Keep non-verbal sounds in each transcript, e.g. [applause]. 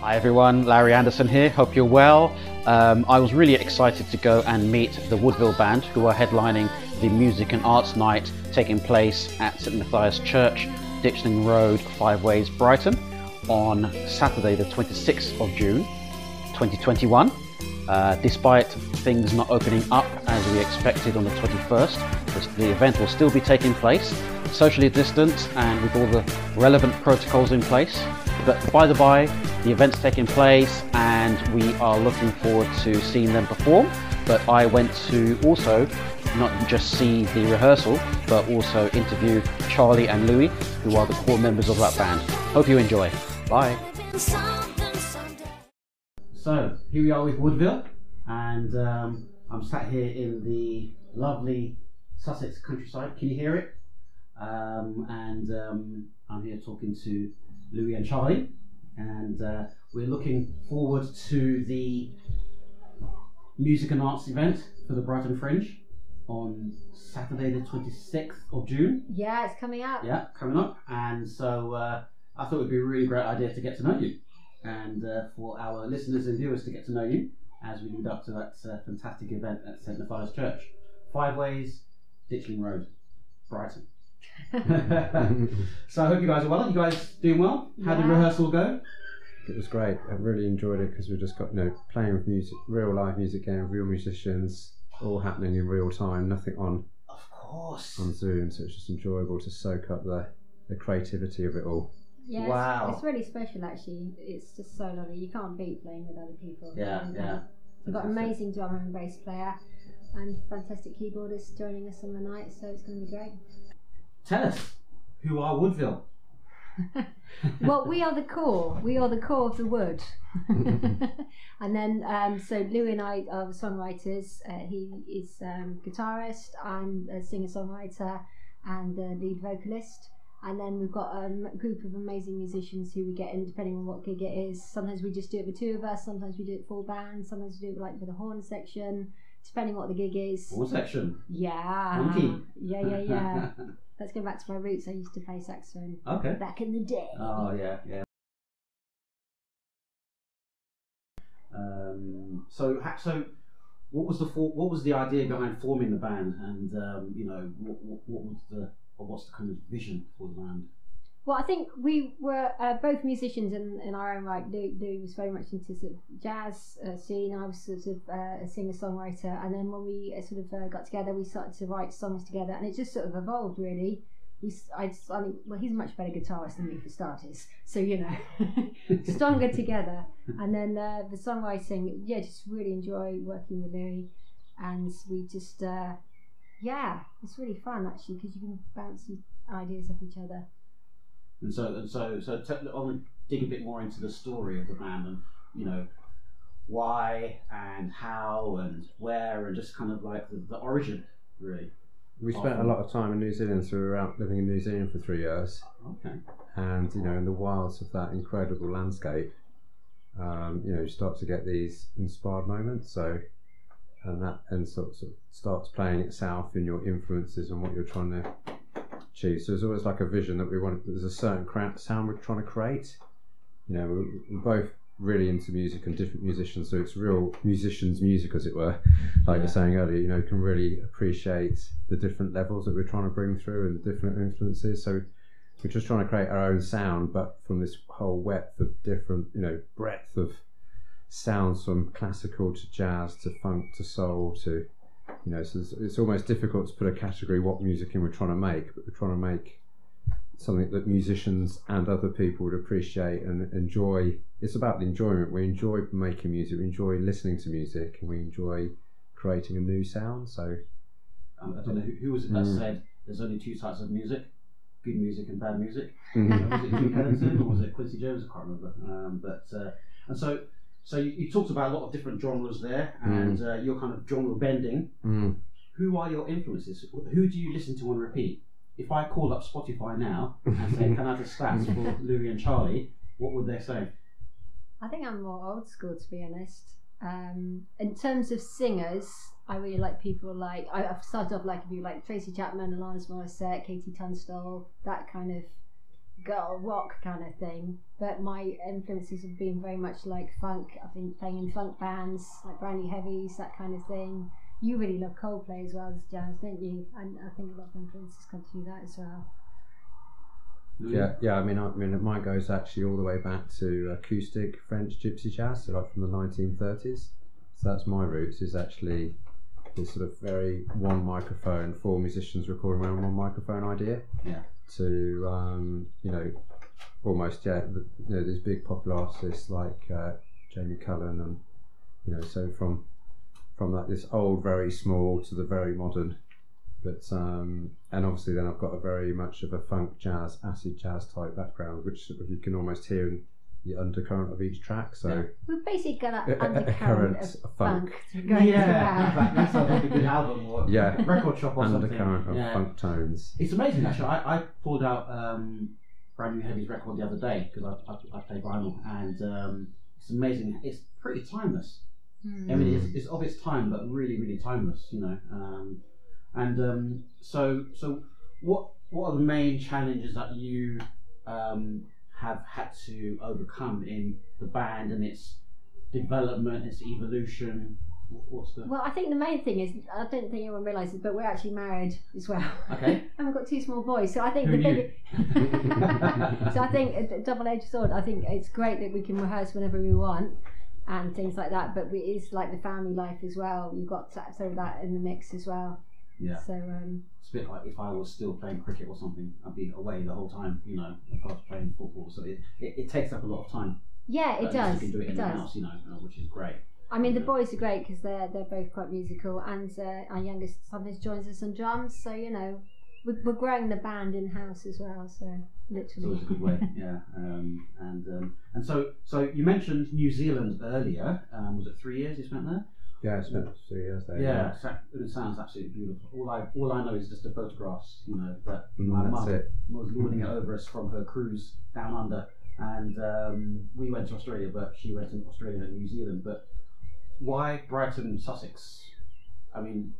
Hi everyone, Larry Anderson here. Hope you're well. Um, I was really excited to go and meet the Woodville Band, who are headlining the Music and Arts Night taking place at St Matthias Church, Ditchling Road, Five Ways, Brighton, on Saturday, the 26th of June, 2021. Uh, despite things not opening up as we expected on the 21st, the event will still be taking place, socially distanced and with all the relevant protocols in place. But by the by, the event's taking place and we are looking forward to seeing them perform. But I went to also not just see the rehearsal, but also interview Charlie and Louis, who are the core members of that band. Hope you enjoy. Bye. So here we are with Woodville, and um, I'm sat here in the lovely Sussex countryside. Can you hear it? Um, and um, I'm here talking to Louis and Charlie, and uh, we're looking forward to the music and arts event for the Brighton Fringe on Saturday, the 26th of June. Yeah, it's coming up. Yeah, coming up, and so uh, I thought it would be a really great idea to get to know you, and uh, for our listeners and viewers to get to know you as we lead up to that uh, fantastic event at St Matthias Church, Five Ways, Ditchling Road, Brighton. [laughs] so I hope you guys are well. You guys doing well? How did Yeah. rehearsal go? It was great. I really enjoyed it because we just got you know playing with music, real live music game, real musicians, all happening in real time. Nothing on Of course. on Zoom, so it's just enjoyable to soak up the the creativity of it all. Yeah, it's- Wow. It's, really special actually. It's just so lovely. You can't beat playing with other people. Yeah, And, uh, yeah. We've got an Fantastic. amazing drummer and bass player and fantastic keyboardist joining us on the night, so it's going to be great. Tell us, who are Woodville? [laughs] well, we are the core. We are the core of the wood. [laughs] [laughs] and then, um, so Louis and I are the songwriters. Uh, he is um, guitarist. I'm a singer-songwriter and a lead vocalist. And then we've got um, a group of amazing musicians who we get in depending on what gig it is. Sometimes we just do it with two of us. Sometimes we do it full band. Sometimes we do it like with a horn section, depending what the gig is. All section. Yeah. Funky. Yeah, yeah, yeah. [laughs] Let's go back to my roots. I used to play saxophone okay. back in the day. Oh yeah, yeah. Um, so, so, what was the for- what was the idea behind forming the band, and um, you know, what, what, what was the or what's the kind of vision for the band? Well, I think we were uh, both musicians in, in our own right. Lou, Lou was very much into sort of jazz uh, scene. I was sort of uh, a singer songwriter, and then when we uh, sort of uh, got together, we started to write songs together, and it just sort of evolved really. We, I, just- I think, well, he's a much better guitarist than me for starters, so you know, [laughs] stronger together. And then uh, the songwriting, yeah, just really enjoy working with Louis, and we just, yeah, it's really fun actually because you can bounce ideas off each other. And so, and so, so, t- I want to dig a bit more into the story of the band, and you know, why and how and where, and just kind of like the, the origin, really. We spent a lot of time in New Zealand, so we were out living in New Zealand for three years, Okay. and you know in the wilds of that incredible landscape, um, you know you start to get these inspired moments. So, and that and sort sort of starts playing itself in your influences and what you're trying to So it's always like a vision that we want. There's a certain sound we're trying to create. You know, we're, we're both really into music and different musicians, so it's real musicians' music, as it were. [laughs] Like Yeah. you're saying earlier, you know, you can really appreciate the different levels that we're trying to bring through and the different influences. So we're just trying to create our own sound, but from this whole width of different, you know, breadth of sounds from classical to jazz to funk to soul to, you know, so it's, it's almost difficult to put a category what music in we're trying to make, but we're trying to make something that musicians and other people would appreciate and enjoy. It's about the enjoyment. We enjoy making music, we enjoy listening to music, and we enjoy creating a new sound. So Um, I don't know who, who was it that Mm. said there's only two types of music: good music and bad music. mhm. was it Duke Ellington or was it Quincy Jones? I can't remember. Um, but uh, and so so you, you talked about a lot of different genres there, and uh, you're kind of genre bending. Mm. Who are your influences? Who do you listen to on repeat? If I call up Spotify now and say, "Can I have the stats for [laughs] Louis and Charlie?" What would they say? I think I'm more old school to be honest. Um, in terms of singers, I really like people like I, I've started off like people like Tracy Chapman, Alanis Morissette, KT Tunstall, that kind of girl rock kind of thing. But my influences have been very much like funk. I've been playing in funk bands, like Brand New Heavies, that kind of thing. You really love Coldplay as well as jazz, don't you? And I think a lot of influences come through that as well. Yeah, yeah. I mean, I, I mean, mine goes actually all the way back to acoustic French gypsy jazz, so like from the 1930s. So that's my roots. Is actually this sort of very one microphone, four musicians recording around one microphone idea. Yeah. To um, you know, almost yeah, the, you know, these big popular artists like uh, Jamie Cullum and you know, so from from like this old, very small to the very modern. But um, and obviously then I've got a very much of a funk jazz, acid jazz type background, which you can almost hear in the undercurrent of each track. So Yeah. We've basically got A- an a- a undercurrent of of funk, funk. going yeah, throughout. that, that sounds like a good album or [laughs] Yeah. record shop or something. undercurrent of yeah. funk tones. It's amazing actually. I, I pulled out um, Brand New Heavy's record the other day because I, I, I play vinyl and um, it's amazing. It's pretty timeless. Hmm. I mean, it's, it's of its time, but really, really timeless. You know, um, and um, so so what what are the main challenges that you um, have had to overcome in the band and its development, its evolution? What's the Well, I think the main thing is I don't think anyone realises, but we're actually married as well. okay? [laughs] and we've got two small boys, so I think Who the knew? big. [laughs] so I think uh, a double-edged sword. I think it's great that we can rehearse whenever we want and things like that. But it's like the family life as well. You've got to throw that in the mix as well. Yeah. So um, It's a bit like if I was still playing cricket or something, I'd be away the whole time, you know, if I was playing football. So it, it, it takes up a lot of time. yeah, it But at least does. You can do it, It in the does. house, you know, uh, which is great. I mean, the boys are great because they're they're both quite musical, and uh, our youngest sometimes joins us on drums. So you know, we're, we're growing the band in house as well. So It's literally, always a good way, [laughs] yeah. Um, and um, and so so you mentioned New Zealand earlier. Um, was it three years you spent there? Yeah, I spent three years there. Yeah, sa- it sounds absolutely beautiful. All I all I know is just the photographs, you know, that Mm, my that's mum was lording it over us from her cruise down under, and um, we went to Australia, but she went to Australia and New Zealand. But why Brighton, Sussex? I mean,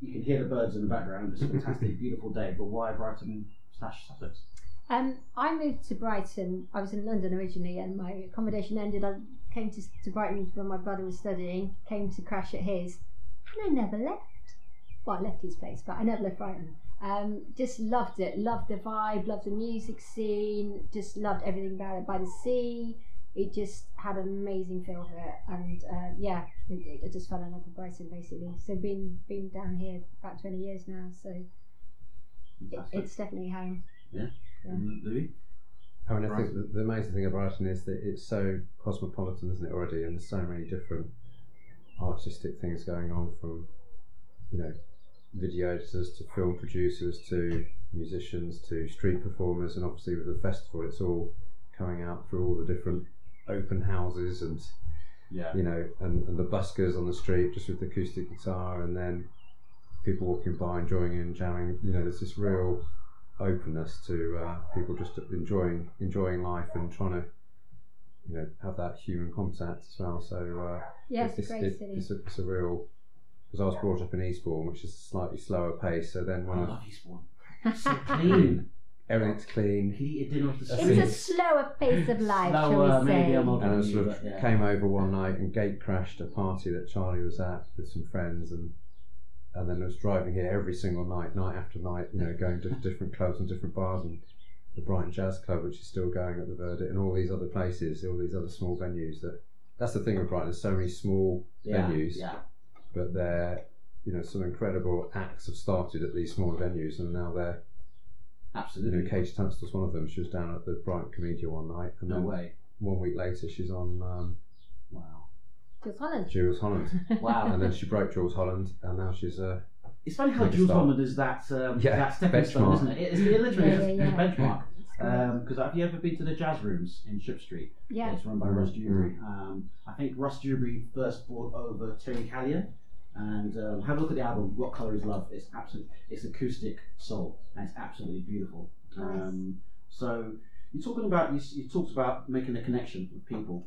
you can hear the birds in the background. It's a fantastic, [laughs] beautiful day. But why Brighton slash Sussex? Um, I moved to Brighton. I was in London originally, and my accommodation ended. I came to, to Brighton when my brother was studying. Came to crash at his, and I never left. Well, I left his place, but I never left Brighton. Um, just loved it. Loved the vibe. Loved the music scene. Just loved everything about it. By the sea, it just had an amazing feel for it. And uh, yeah, it, it, I just fell in love with Brighton basically. So been been down here about twenty years now. So it, it's definitely home. Yeah. And Louis? I mean, I think the, the amazing thing about Brighton is that it's so cosmopolitan, isn't it, already? And there's so many different artistic things going on from, you know, video editors to film producers to musicians to street performers. And obviously, with the festival, it's all coming out through all the different open houses and, Yeah. you know, and, and the buskers on the street just with the acoustic guitar and then people walking by enjoying and jamming. You know, there's this real openness to uh, people just enjoying enjoying life and trying to you know have that human contact as well. So uh, Yeah, it's, it's, a great it- city. it's, a, it's a real because I was brought up in Eastbourne, which is a slightly slower pace. So then when I, love Eastbourne. [laughs] So clean. everything's clean, Heated dinner off the street. It's a slower pace of life, shall Slower, we say? maybe I'm older and I sort of yeah. came over one night and gate crashed a party that Charlie was at with some friends and. And then I was driving here every single night, night after night, you know, going to [laughs] different clubs and different bars and the Brighton Jazz Club, which is still going at the Verdict, and all these other places, all these other small venues. That that's the thing with Brighton. There's so many small yeah, venues, Yeah. but they're you know some incredible acts have started at these small venues, and now they're you Absolutely. know Kate Tunstall's one of them. She was down at the Brighton Komedia one night, and No then way. one week later she's on um, Wow. Jools Holland. Jools Holland, [laughs] Wow. and then she broke Jools Holland, and now she's uh, It's funny how Make a Jools start. Holland is that um, Yeah, that stepping stone, benchmark. isn't it? It's it literally Yeah, is yeah, it's a yeah. benchmark. It's great. Because have you ever been to the jazz rooms in Ship Street? yeah. It's run by Mm, Russ Dewbury. Um, I think Russ Dewbury first brought over Terry Callier. And um, have a look at the album. What color is love? It's absolute. It's acoustic soul, and it's absolutely beautiful. Um, so you're talking about you, you talked about making a connection with people.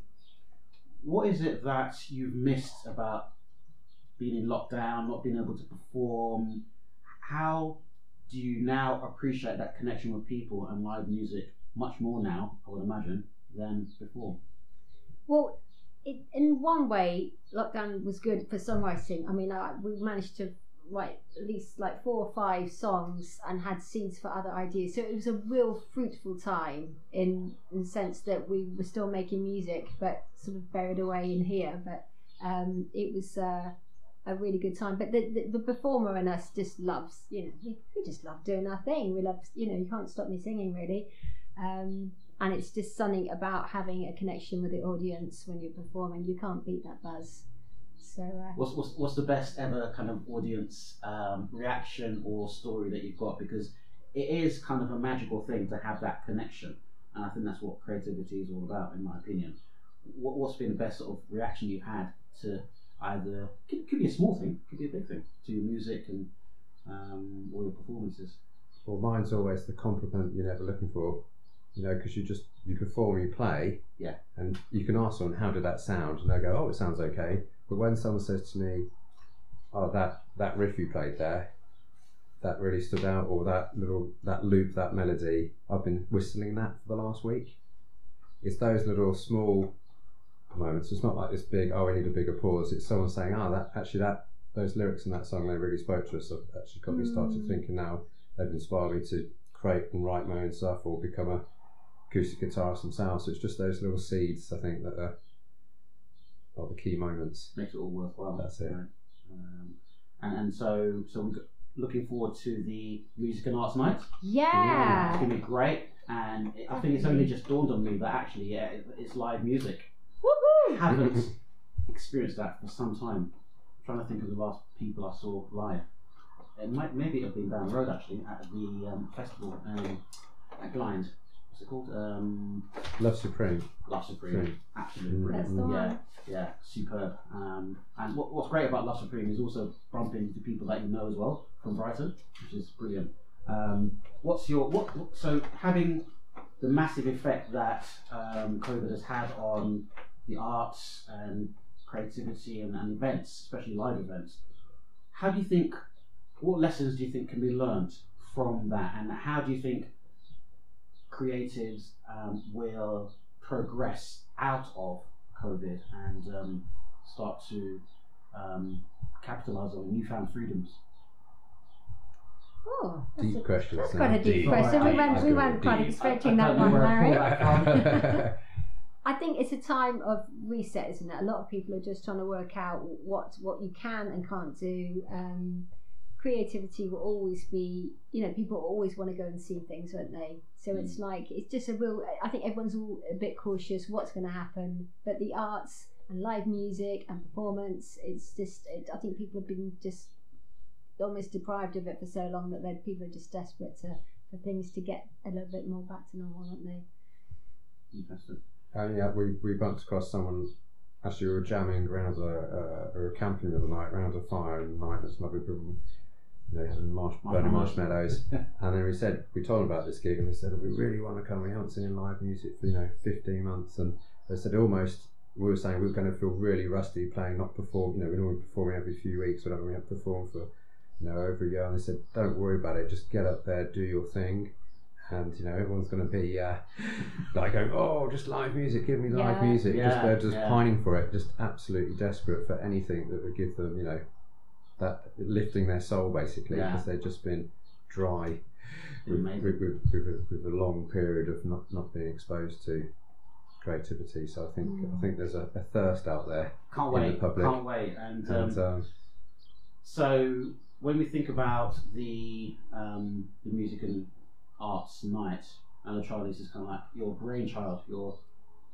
What is it that you've missed about being in lockdown, not being able to perform? How do you now appreciate that connection with people and live music much more now? I would imagine than before. Well, it, in one way, lockdown was good for songwriting. I mean, I, we managed to write at least like four or five songs and had seeds for other ideas. So it was a real fruitful time in, in the sense that we were still making music, but sort of buried away in here. But um, it was uh, a really good time. But the, the, the performer in us just loves, you know, we, we just love doing our thing. We love, you know, you can't stop me singing really. Um, and it's just something about having a connection with the audience when you're performing. You can't beat that buzz. So uh, What's, what's, what's the best ever kind of audience um, reaction or story that you've got? Because it is kind of a magical thing to have that connection. And I think that's what creativity is all about, in my opinion. What, what's been the best sort of reaction you've had to either, could, could be a small thing, could be a big thing, to your music and um, or your performances? Well, mine's always the compliment you're never looking for. You know, because you just you perform, you play, Yeah. and you can ask someone how did that sound, and they go, oh, it sounds okay. But when someone says to me, oh, that that riff you played there, that really stood out, or that little that loop, that melody, I've been whistling that for the last week. It's those little small moments. It's not like this big, oh, we need a bigger pause. It's someone saying, oh, that actually that those lyrics in that song they really spoke to us. I've actually got me started Mm. thinking now. They've inspired me to create and write my own stuff or become a acoustic guitarist themselves. So it's just those little seeds I think that are the key moments. Makes it all worthwhile. That's it. Right. Um, and, and so, so we're looking forward to the Music and Arts Night. It's yeah, going to be great. And it, I think it's only just dawned on me that actually, yeah, it, it's live music. woohoo! haven't experienced that for some time. I'm trying to think of the last people I saw live. It might maybe it have been down the road actually at the um, festival um, at Glynde. What's it called? Um, Love Supreme. Love Supreme. Supreme. Absolutely Mm. brilliant. That's the yeah, one. yeah, superb. Um, and what, what's great about Love Supreme is also bumping into people that you know as well from Brighton, which is brilliant. Um, what's your what? what- So having the massive effect that um, COVID has had on the arts and creativity and, and events, especially live events, how do you think? What lessons do you think can be learned from that, and how do you think creatives um, will progress out of COVID and um, start to um, capitalize on newfound freedoms? Oh, that's Deep a- questions. That's quite a deep Deep. question. We Right, weren't, we go weren't quite deep. expecting I- I that one, where I Larry. [laughs] I think it's a time of reset, isn't it? A lot of people are just trying to work out what what you can and can't do. Um, creativity will always be, you know, people always want to go and see things, won't they? So Mm. it's like it's just a real. I think everyone's all a bit cautious. What's going to happen? But the arts and live music and performance, it's just. It, I think people have been just almost deprived of it for so long that they're, people are just desperate to for things to get a little bit more back to normal, aren't they? Interesting. Oh yeah, we, we bumped across someone. Actually, we were jamming around a, uh, we were camping the other night around a fire in the night. It's lovely, people, you know, having marsh, burning marshmallows. [laughs] And then we said, we told them about this gig, and they said, we really want to come. We haven't seen live music for you know 15 months, and they said almost. We were saying we were going to feel really rusty playing, not perform. You know, we're normally performing every few weeks, whatever. We have performed for, you know, over a year. And they said, don't worry about it. Just get up there, do your thing, and you know everyone's going to be uh, [laughs] like going, oh, just live music, give me live Yeah. music. just they're just yeah. pining for it, just absolutely desperate for anything that would give them, you know, that lifting their soul basically, Yeah. because they've just been dry with, with, with, with, a, with a long period of not, not being exposed to creativity. So I think I Mm. think there's a, a thirst out there, Can't in the wait. public. Can't wait. And, um, and um, So when we think about the um, the music and arts night, and the child is kind of like your brainchild, your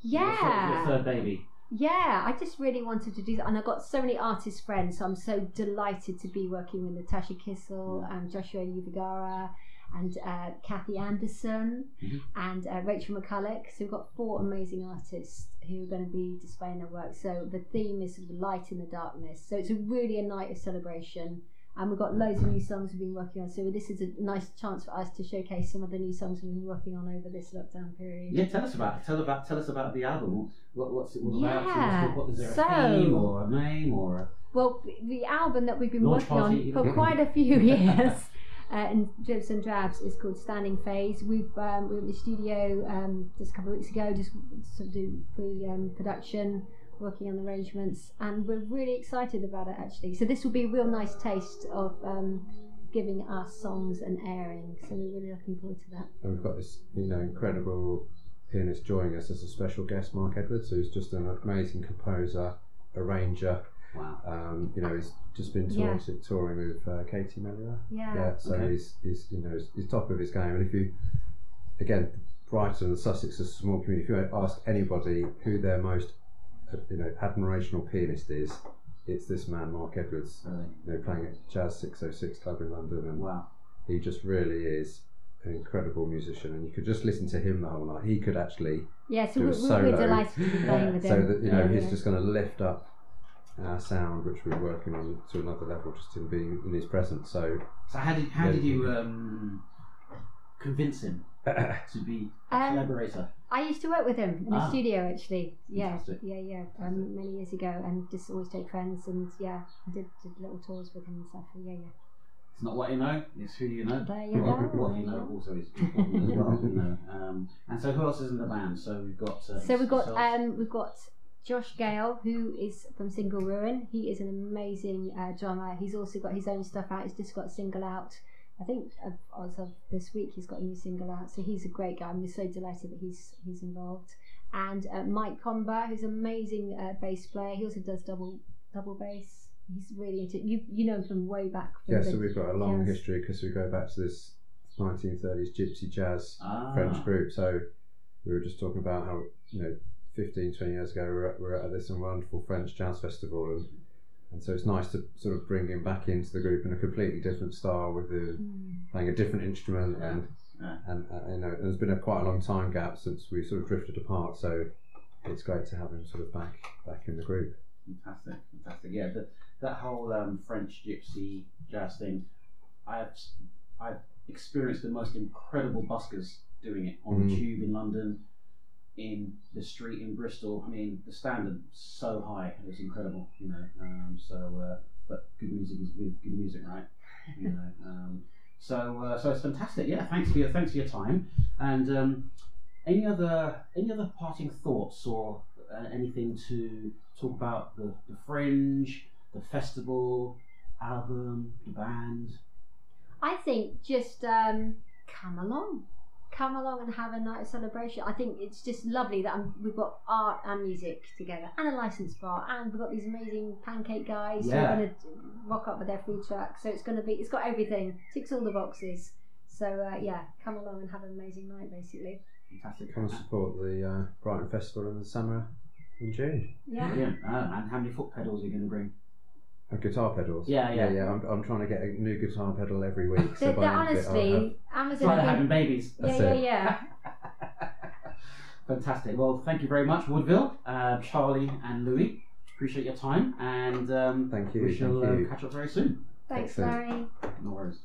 your, third, Yeah. your third baby. Yeah, I just really wanted to do that, and I've got so many artist friends, so I'm so delighted to be working with Natasha Kissel and Joshua Uvigara and uh, Kathy Anderson Mhm. and uh, Rachel McCulloch. So we've got four amazing artists who are going to be displaying their work. So the theme is sort of light in the darkness. So it's a really a night of celebration. And we've got loads of new songs we've been working on. So this is a nice chance for us to showcase some of the new songs we've been working on over this lockdown period. Yeah, tell us about. Tell about tell us about the album. What, what's it all about? Yeah, What, is there a so- theme or a name or a Well, the album that we've been working party, on for [laughs] quite a few years [laughs] uh, in Dribs and Drabs is called Standing Phase. We've um, we were in the studio um, just a couple of weeks ago, just sort of do pre um, production, working on the arrangements, and we're really excited about it actually. So this will be a real nice taste of um, giving our songs an airing. So we're really looking forward to that. And we've got this, you know, incredible pianist joining us as a special guest, Mark Edwards, who's just an amazing composer, arranger. Wow. Um, you know, he's just been Yeah. touring, touring with uh, Katie Melua. Yeah. Yeah, so Okay. he's, he's you know he's, he's top of his game. And if you again Brighton and Sussex is a small community. If you ask anybody who their most you know admirational pianist is, it's this man Mark Edwards. Really? You know, playing at Jazz Six Oh Six Club in London, and Wow. he just really is an incredible musician. And you could just listen to him the whole night. He could actually Yeah, so do a we're, we're, solo. we're delighted to be [laughs] playing with him. so that you know Yeah, he's yeah. just going to lift up our sound, which we're working on to another level, just in being in his presence. So So how did how Yeah. did you um, convince him to be a Um, collaborator? I used to work with him in the Ah. studio actually. Yeah, Fantastic. yeah, yeah. Um, many years ago, and just always take friends and yeah, I did, did little tours with him and stuff. Yeah, yeah. It's not what you know; it's who you know. There you What, go. what you know also is important as well. You know. Um, and so who else is in the band? So we've got. Uh, So we've got um, we've got Josh Gale, who is from Single Ruin. He is an amazing uh, drummer. He's also got his own stuff out. He's just got a single out. I think as of this week, he's got a new single out. So he's a great guy. I'm just so delighted that he's he's involved. And uh, Mike Comber, who's an amazing uh, bass player. He also does double double bass. He's really into you. You know him from way back. From yeah, the, so we've got a long jazz. history because we go back to this 1930s gypsy jazz ah, French group. So we were just talking about how you know 15, 20 years ago we were at, we were at this wonderful French jazz festival, and and so it's nice to sort of bring him back into the group in a completely different style with the Mm. playing a different instrument Yeah. and Yeah. and uh, you know there's been a quite a long time gap since we sort of drifted apart. So it's great to have him sort of back back in the group. Fantastic, fantastic. Yeah, the, that whole um, French gypsy jazz thing, I've I've experienced the most incredible buskers doing it on the Mm. tube in London, in the street in Bristol. I mean, the standard so high, it was incredible. You know, um, so uh, but good music is good good music, right? You know, [laughs] um, so uh, so it's fantastic. Yeah, thanks for your thanks for your time. And um, any other any other parting thoughts or uh, anything to talk about the, the fringe, the festival, album, the band? I think just um, come along, come along and have a night of celebration. I think it's just lovely that i we've got art and music together, and a licensed bar, and we've got these amazing pancake guys Yeah. who are going to rock up with their food truck. So it's going to be, it's got everything, ticks all the boxes. So uh, yeah, come along and have an amazing night, basically. Fantastic. Come and support the uh, Brighton Festival in the summer in June. Yeah. Brilliant. Uh, and how many foot pedals are you going to bring? Guitar pedals. Yeah, yeah. yeah. I'm, I'm trying to get a new guitar pedal every week. [laughs] So They're, by they're the end of it, I'll have- honestly, It's Amazon. like have having been- babies. yeah, That's yeah, it. yeah. [laughs] Fantastic. Well, thank you very much, Woodville, uh, Charlie, and Louis. Appreciate your time, and um, Thank you. we shall thank uh, you. catch up very soon. Thanks, Excellent. Larry. No worries.